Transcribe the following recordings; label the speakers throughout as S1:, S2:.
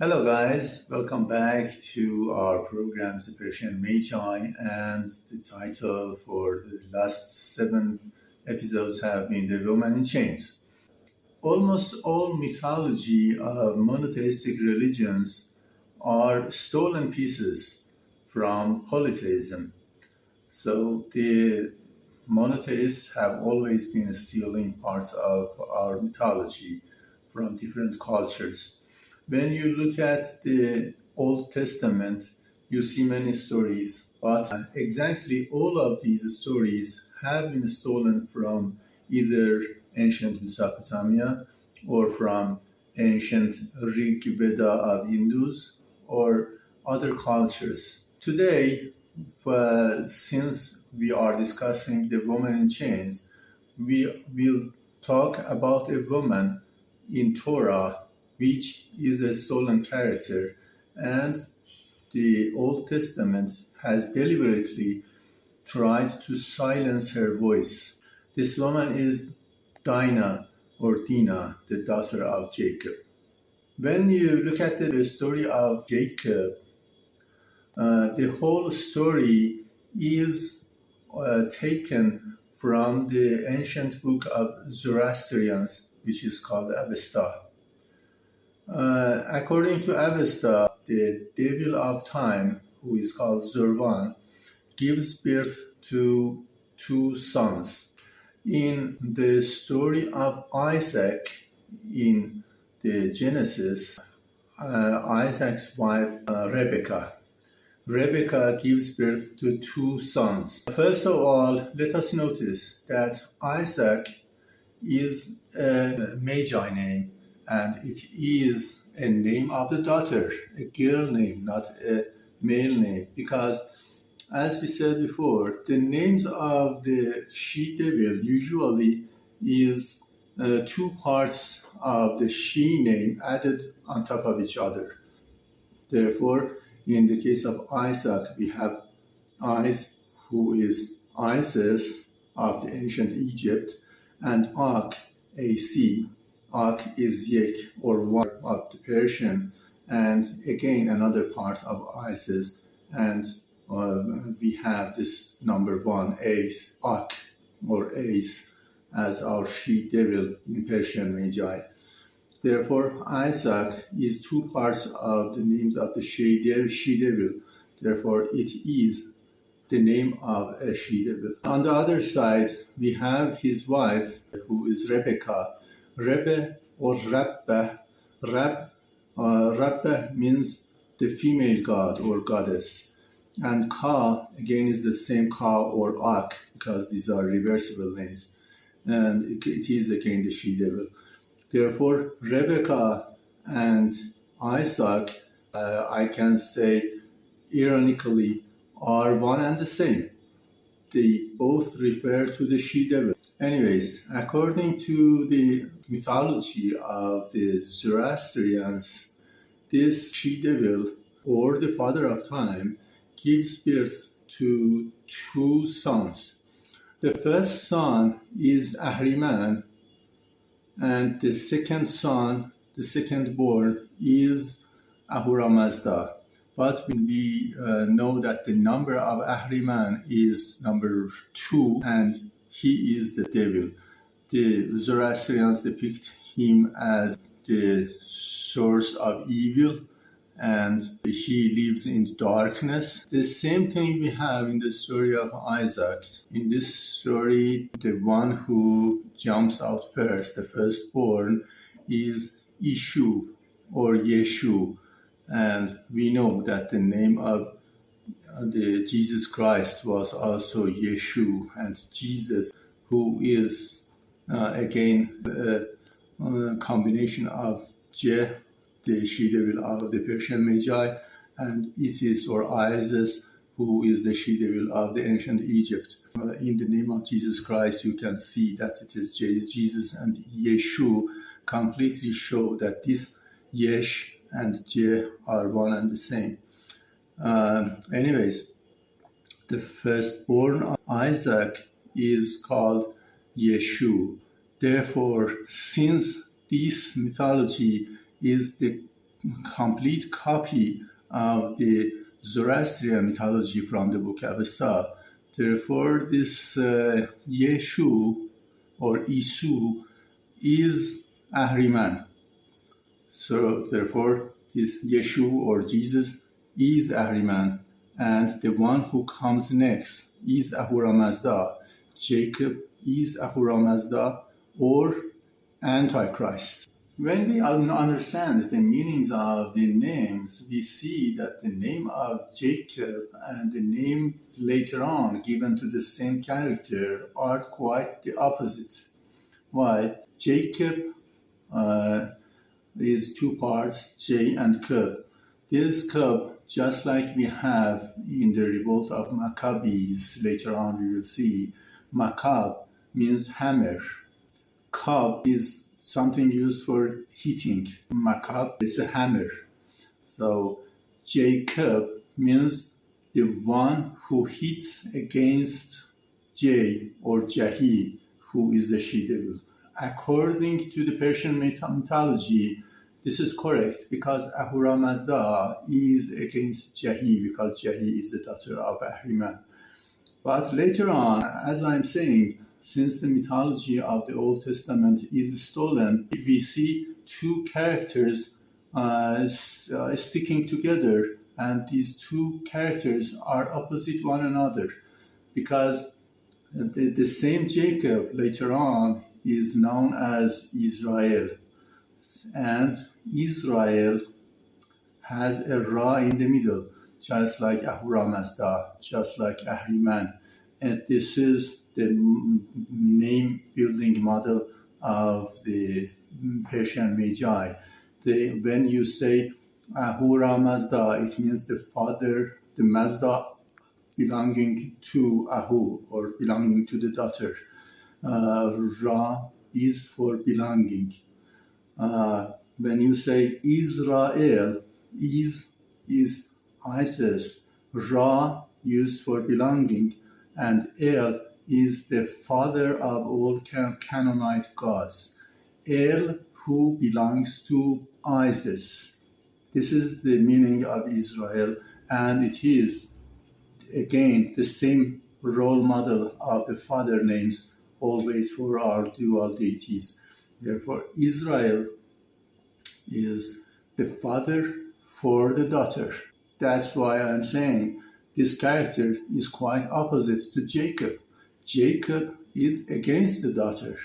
S1: Hello, guys. Welcome back to our program, Persian Magi, and the title for the last seven episodes have been The Woman in Chains. Almost all mythology of monotheistic religions are stolen pieces from polytheism. So the monotheists have always been stealing parts of our mythology from different cultures when you look at the Old Testament, you see many stories, but exactly all of these stories have been stolen from either ancient Mesopotamia or from ancient Rig Veda of Hindus or other cultures. Today, uh, since we are discussing the woman in chains, we will talk about a woman in Torah which is a stolen character, and the Old Testament has deliberately tried to silence her voice. This woman is Dinah or Dinah, the daughter of Jacob. When you look at the story of Jacob, uh, the whole story is uh, taken from the ancient book of Zoroastrians, which is called Avesta. Uh, according to Avesta, the devil of time, who is called Zurvan, gives birth to two sons. In the story of Isaac in the Genesis, uh, Isaac's wife uh, Rebecca. Rebecca gives birth to two sons. First of all, let us notice that Isaac is a Magi name and it is a name of the daughter, a girl name, not a male name, because as we said before, the names of the she devil usually is uh, two parts of the she name added on top of each other. Therefore, in the case of Isaac, we have Is, who is Isis of the ancient Egypt, and Ak, AC, Ak is Yek or one of the Persian, and again another part of Isis, and uh, we have this number one Ace, Ak or Ace, as our she devil in Persian Magi. Therefore, Isaac is two parts of the names of the she devil. She devil. Therefore, it is the name of a she devil. On the other side, we have his wife, who is Rebecca, Rebbe or Rabbe. Rab, uh, Rabbe means the female god or goddess. And Ka, again, is the same Ka or Ak, because these are reversible names. And it, it is again the she devil. Therefore, Rebecca and Isaac, uh, I can say ironically, are one and the same. They both refer to the she devil. Anyways, according to the mythology of the Zoroastrians, this she devil or the father of time gives birth to two sons. The first son is Ahriman, and the second son, the second born, is Ahura Mazda. But we uh, know that the number of Ahriman is number two, and he is the devil. The Zoroastrians depict him as the source of evil and he lives in darkness. The same thing we have in the story of Isaac. In this story, the one who jumps out first, the firstborn, is Ishu or Yeshu. And we know that the name of uh, the Jesus Christ was also Yeshu and Jesus, who is uh, again a, a, combination of Je, the she devil of the Persian Magi, and Isis or Isis, who is the she devil of the ancient Egypt. In the name of Jesus Christ, you can see that it is Jesus and Yeshu completely show that this Yesh and Je are one and the same. Uh, anyways, the firstborn Isaac is called Yeshu, Therefore, since this mythology is the complete copy of the Zoroastrian mythology from the Book of Avesta, therefore this uh, Yeshu or Isu is Ahriman. So therefore, this Yeshu or Jesus is Ahriman, and the one who comes next is Ahura Mazda. Jacob is Ahura Mazda or Antichrist. When we understand the meanings of the names, we see that the name of Jacob and the name later on given to the same character are quite the opposite. Why? Jacob uh, is two parts, J and Cub. This Cub, just like we have in the revolt of Maccabees, later on we will see, Maccab means hammer. Cub is something used for hitting. Macab is a hammer. So Jacob means the one who hits against J or Jahi, who is the she devil. According to the Persian mythology, this is correct because Ahura Mazda is against Jahi because Jahi is the daughter of Ahriman. But later on, as I'm saying, since the mythology of the Old Testament is stolen, we see two characters uh, uh, sticking together, and these two characters are opposite one another because the, the same Jacob later on is known as Israel, and Israel has a Ra in the middle, just like Ahura Mazda, just like Ahriman. And this is the name building model of the Persian Magi. When you say Ahura Mazda, it means the father, the Mazda belonging to Ahu or belonging to the daughter. Uh, Ra is for belonging. Uh, when you say Israel, is is Isis, Ra used for belonging, and El is the father of all can- Canaanite gods. El, who belongs to Isis. This is the meaning of Israel, and it is again the same role model of the father names always for our dual deities. Therefore, Israel is the father for the daughter. That's why I'm saying this character is quite opposite to Jacob. Jacob is against the daughter,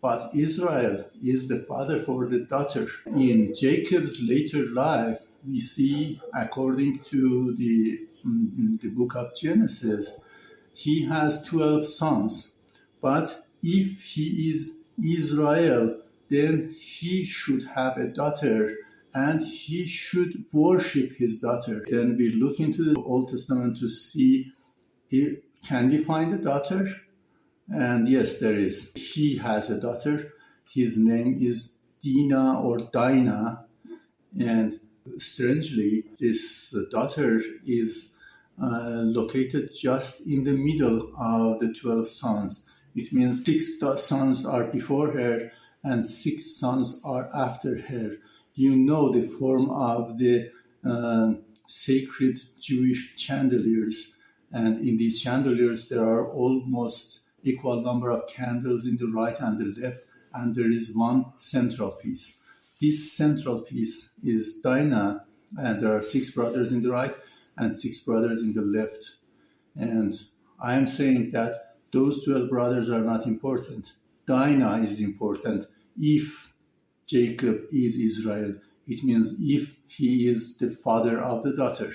S1: but Israel is the father for the daughter. In Jacob's later life, we see, according to the, mm, the book of Genesis, he has 12 sons. But if he is Israel, then he should have a daughter and he should worship his daughter. Then we look into the Old Testament to see if, can we find a daughter? And yes, there is. He has a daughter. His name is Dina or Dinah. And strangely, this daughter is uh, located just in the middle of the 12 sons. It means six sons are before her and six sons are after her. You know the form of the uh, sacred Jewish chandeliers, and in these chandeliers there are almost equal number of candles in the right and the left, and there is one central piece. This central piece is Dinah, and there are six brothers in the right and six brothers in the left. And I am saying that those 12 brothers are not important. Dinah is important if Jacob is Israel. It means if he is the father of the daughter.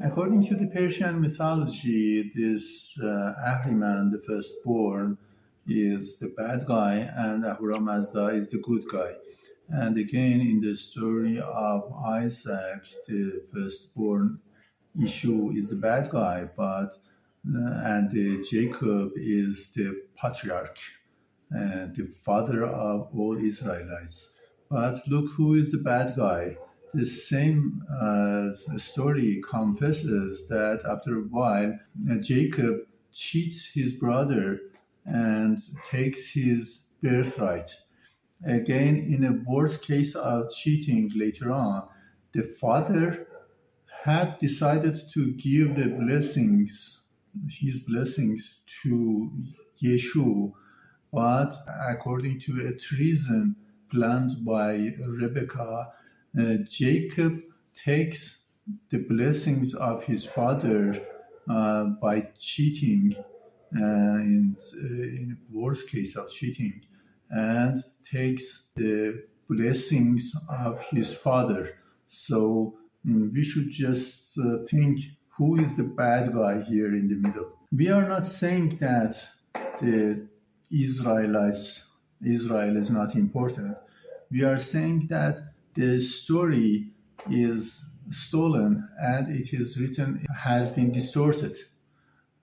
S1: According to the Persian mythology, this uh, Ahriman, the firstborn, is the bad guy, and Ahura Mazda is the good guy. And again, in the story of Isaac, the firstborn Ishu is the bad guy, but uh, and uh, Jacob is the patriarch and the father of all Israelites. But look who is the bad guy. The same uh, story confesses that after a while, uh, Jacob cheats his brother and takes his birthright. Again, in a worst case of cheating later on, the father had decided to give the blessings, his blessings to Yeshua, but according to a treason planned by Rebecca, uh, Jacob takes the blessings of his father uh, by cheating, uh, in, uh, in worst case of cheating, and takes the blessings of his father. So mm, we should just uh, think who is the bad guy here in the middle. We are not saying that the Israelites, Israel is not important. We are saying that the story is stolen and it is written has been distorted.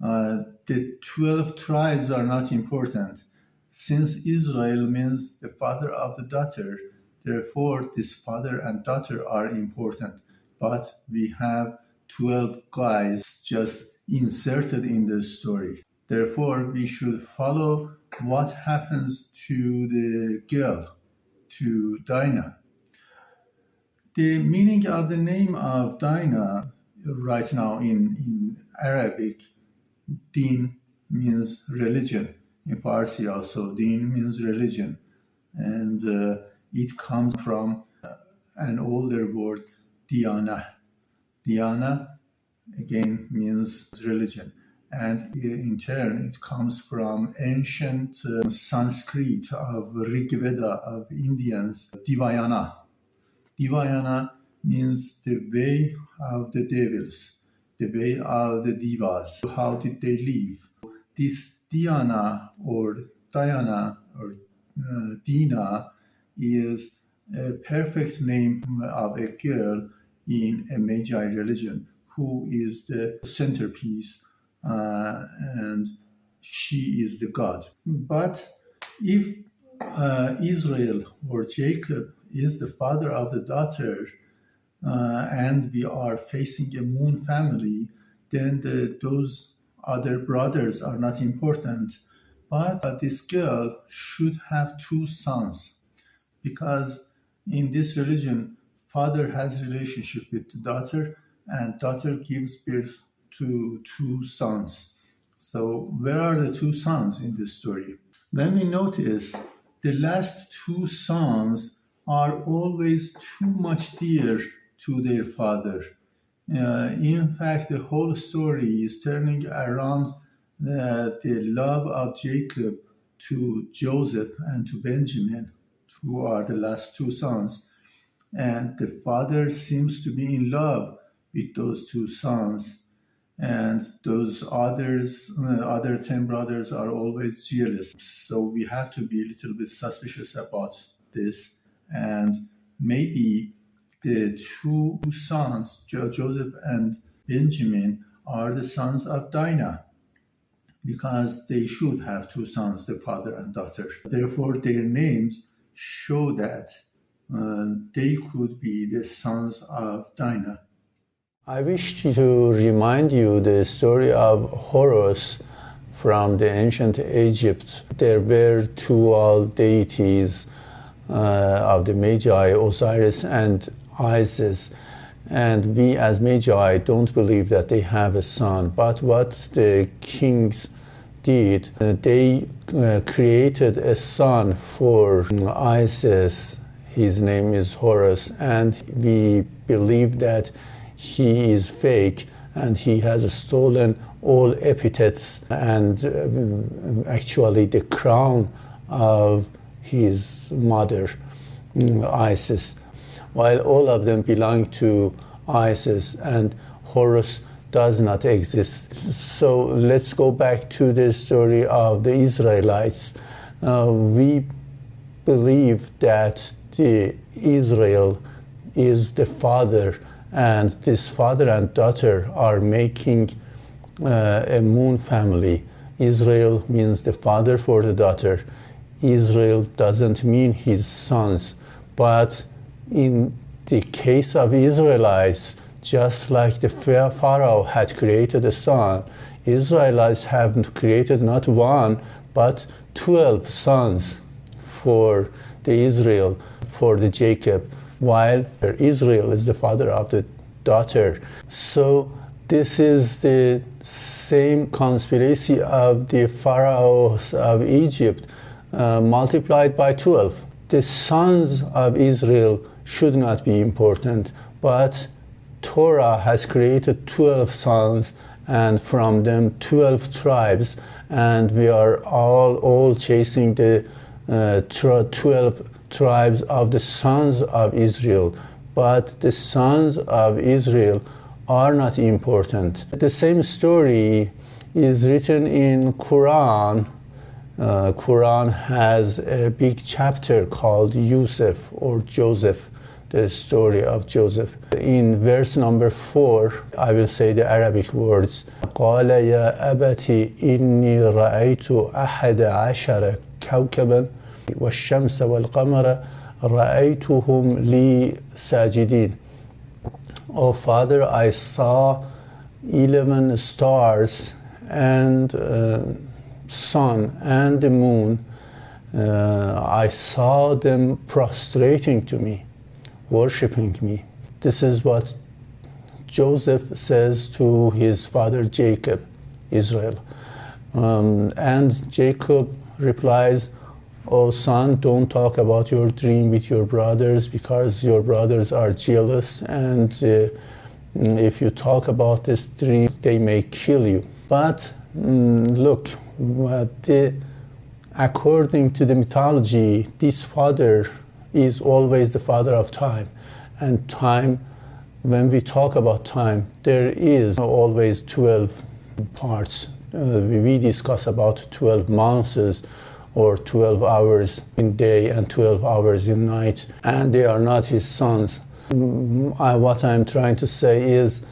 S1: Uh, the 12 tribes are not important. Since Israel means the father of the daughter, therefore this father and daughter are important. But we have 12 guys just inserted in the story. Therefore, we should follow what happens to the girl, to Dinah. The meaning of the name of Dinah right now in, in Arabic, din means religion. In Farsi also, din means religion. And uh, it comes from uh, an older word, diana. Diana, again, means religion. And in turn, it comes from ancient uh, Sanskrit of Rig Veda of Indians, Divayana Divayana means the way of the devils, the way of the divas. How did they live? This Diana or Diana or uh, Dina is a perfect name of a girl in a Magi religion who is the centerpiece uh, and she is the god. But if uh, Israel or Jacob is the father of the daughter, uh, and we are facing a moon family, then the, those other brothers are not important. But uh, this girl should have two sons, because in this religion, father has relationship with the daughter, and daughter gives birth to two sons. So where are the two sons in this story? Then we notice the last two sons are always too much dear to their father. Uh, in fact, the whole story is turning around uh, the love of Jacob to Joseph and to Benjamin, who are the last two sons. And the father seems to be in love with those two sons. And those others, uh, other 10 brothers, are always jealous. So we have to be a little bit suspicious about this and maybe the two sons, Joseph and Benjamin, are the sons of Dinah because they should have two sons, the father and daughter. Therefore, their names show that uh, they could be the sons of Dinah.
S2: I wish to remind you the story of Horus from the ancient Egypt. There were two old deities of the Magi, Osiris and Isis. And we as Magi don't believe that they have a son. But what the kings did, uh, they uh, created a son for Isis. His name is Horus. And we believe that he is fake and he has stolen all epithets and uh, actually the crown of his mother, mm, Isis, while all of them belong to Isis and Horus does not exist. So let's go back to the story of the Israelites. Uh, we believe that the Israel is the father, and this father and daughter are making uh, a moon family. Israel means the father for the daughter, Israel doesn't mean his sons, but in the case of Israelites, just like the Pharaoh had created a son, Israelites have created not one but 12 sons. for the Israel, for the Jacob, while Israel is the father of the daughter. So this is the same conspiracy of the pharaohs of Egypt uh, multiplied by 12. The sons of Israel should not be important, but Torah has created 12 sons and from them 12 tribes and we are all all chasing the uh, 12 tribes of the sons of Israel but the sons of Israel are not important. The same story is written in Quran. Uh, Quran has a big chapter called Yusuf or Joseph, the story of Joseph. In verse number four, I will say the Arabic words. قال يا أبتي إني رأيت أحد عشر كوكبا والشمس والقمر رأيتهم لي ساجدين Oh, Father, I saw 11 stars and uh, sun and the moon. Uh, I saw them prostrating to me, worshiping me. This is what Joseph says to his father Jacob, Israel. Um, and Jacob replies, Oh, son, don't talk about your dream with your brothers because your brothers are jealous, and uh, if you talk about this dream, they may kill you. But mm, look, the, according to the mythology, this father is always the father of time. And time, when we talk about time, there is always 12 parts. Uh, we discuss about 12 months or 12 hours in day and 12 hours in night, and they are not his sons. I, what I'm trying to say is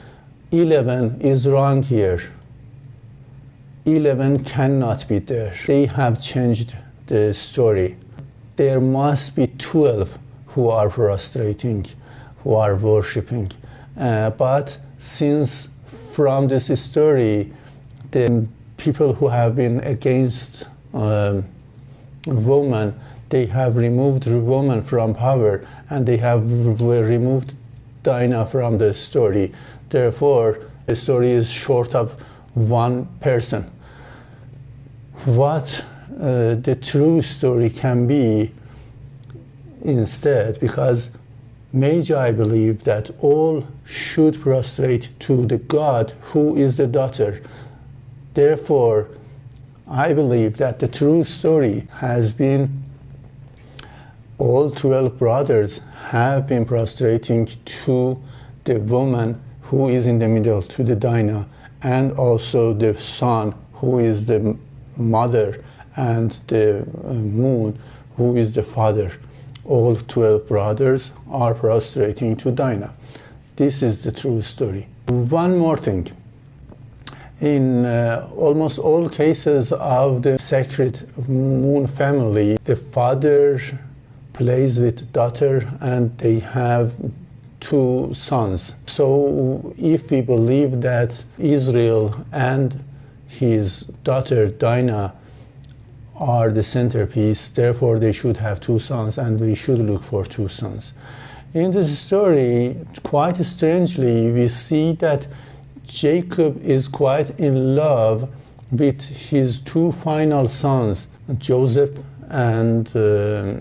S2: 11 is wrong here. 11 cannot be there. They have changed the story. There must be 12 who are prostrating, who are worshipping. Uh, but since from this story, the people who have been against um, woman, they have removed woman from power and they have removed Dinah from the story. Therefore, the story is short of one person. What uh, the true story can be instead, because Magi believe that all should prostrate to the God who is the daughter. Therefore, I believe that the true story has been all 12 brothers have been prostrating to the woman who is in the middle, to the Dinah, and also the son who is the mother, and the uh, moon who is the father. All 12 brothers are prostrating to Dinah. This is the true story. One more thing in uh, almost all cases of the sacred moon family, the father plays with daughter and they have two sons. So if we believe that Israel and his daughter Dinah are the centerpiece, therefore they should have two sons and we should look for two sons. In this story, quite strangely, we see that Jacob is quite in love with his two final sons, Joseph and uh,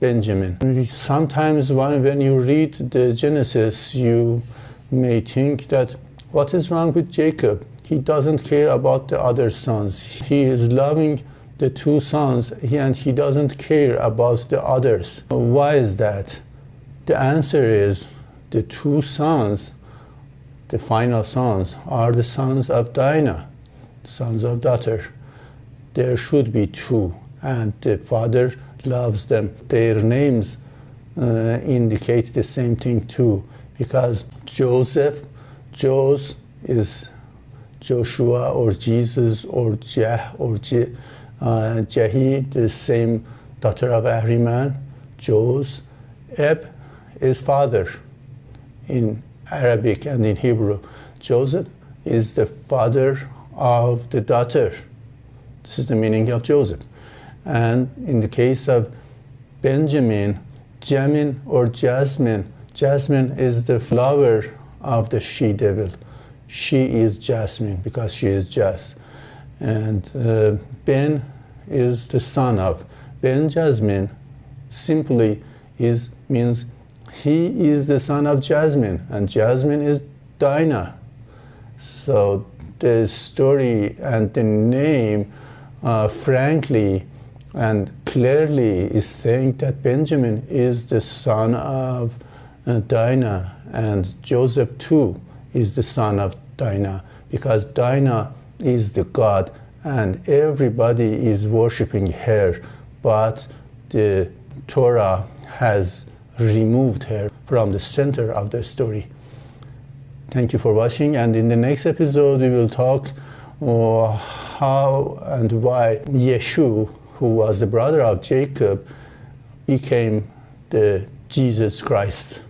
S2: Benjamin. Sometimes when, when you read the Genesis, you may think that what is wrong with Jacob? He doesn't care about the other sons. He is loving the two sons and he doesn't care about the others. Why is that? The answer is the two sons the final sons are the sons of Dinah, sons of daughter. There should be two, and the father loves them. Their names uh, indicate the same thing too, because Joseph, Jos is Joshua or Jesus or Jah or Je, uh, Jehi, the same daughter of Ahriman, Jos. Eb is father in Arabic and in Hebrew. Joseph is the father of the daughter. This is the meaning of Joseph. And in the case of Benjamin, Jamin or Jasmine. Jasmine is the flower of the she devil. She is Jasmine because she is Jas. And uh, Ben is the son of. Ben Jasmine simply is means he is the son of Jasmine, and Jasmine is Dinah. So the story and the name, uh, frankly and clearly, is saying that Benjamin is the son of uh, Dinah, and Joseph too is the son of Dinah, because Dinah is the god, and everybody is worshiping her, but the Torah has removed her from the center of the story. Thank you for watching, and in the next episode, we will talk uh, how and why Yeshu, who was the brother of Jacob, became the Jesus Christ.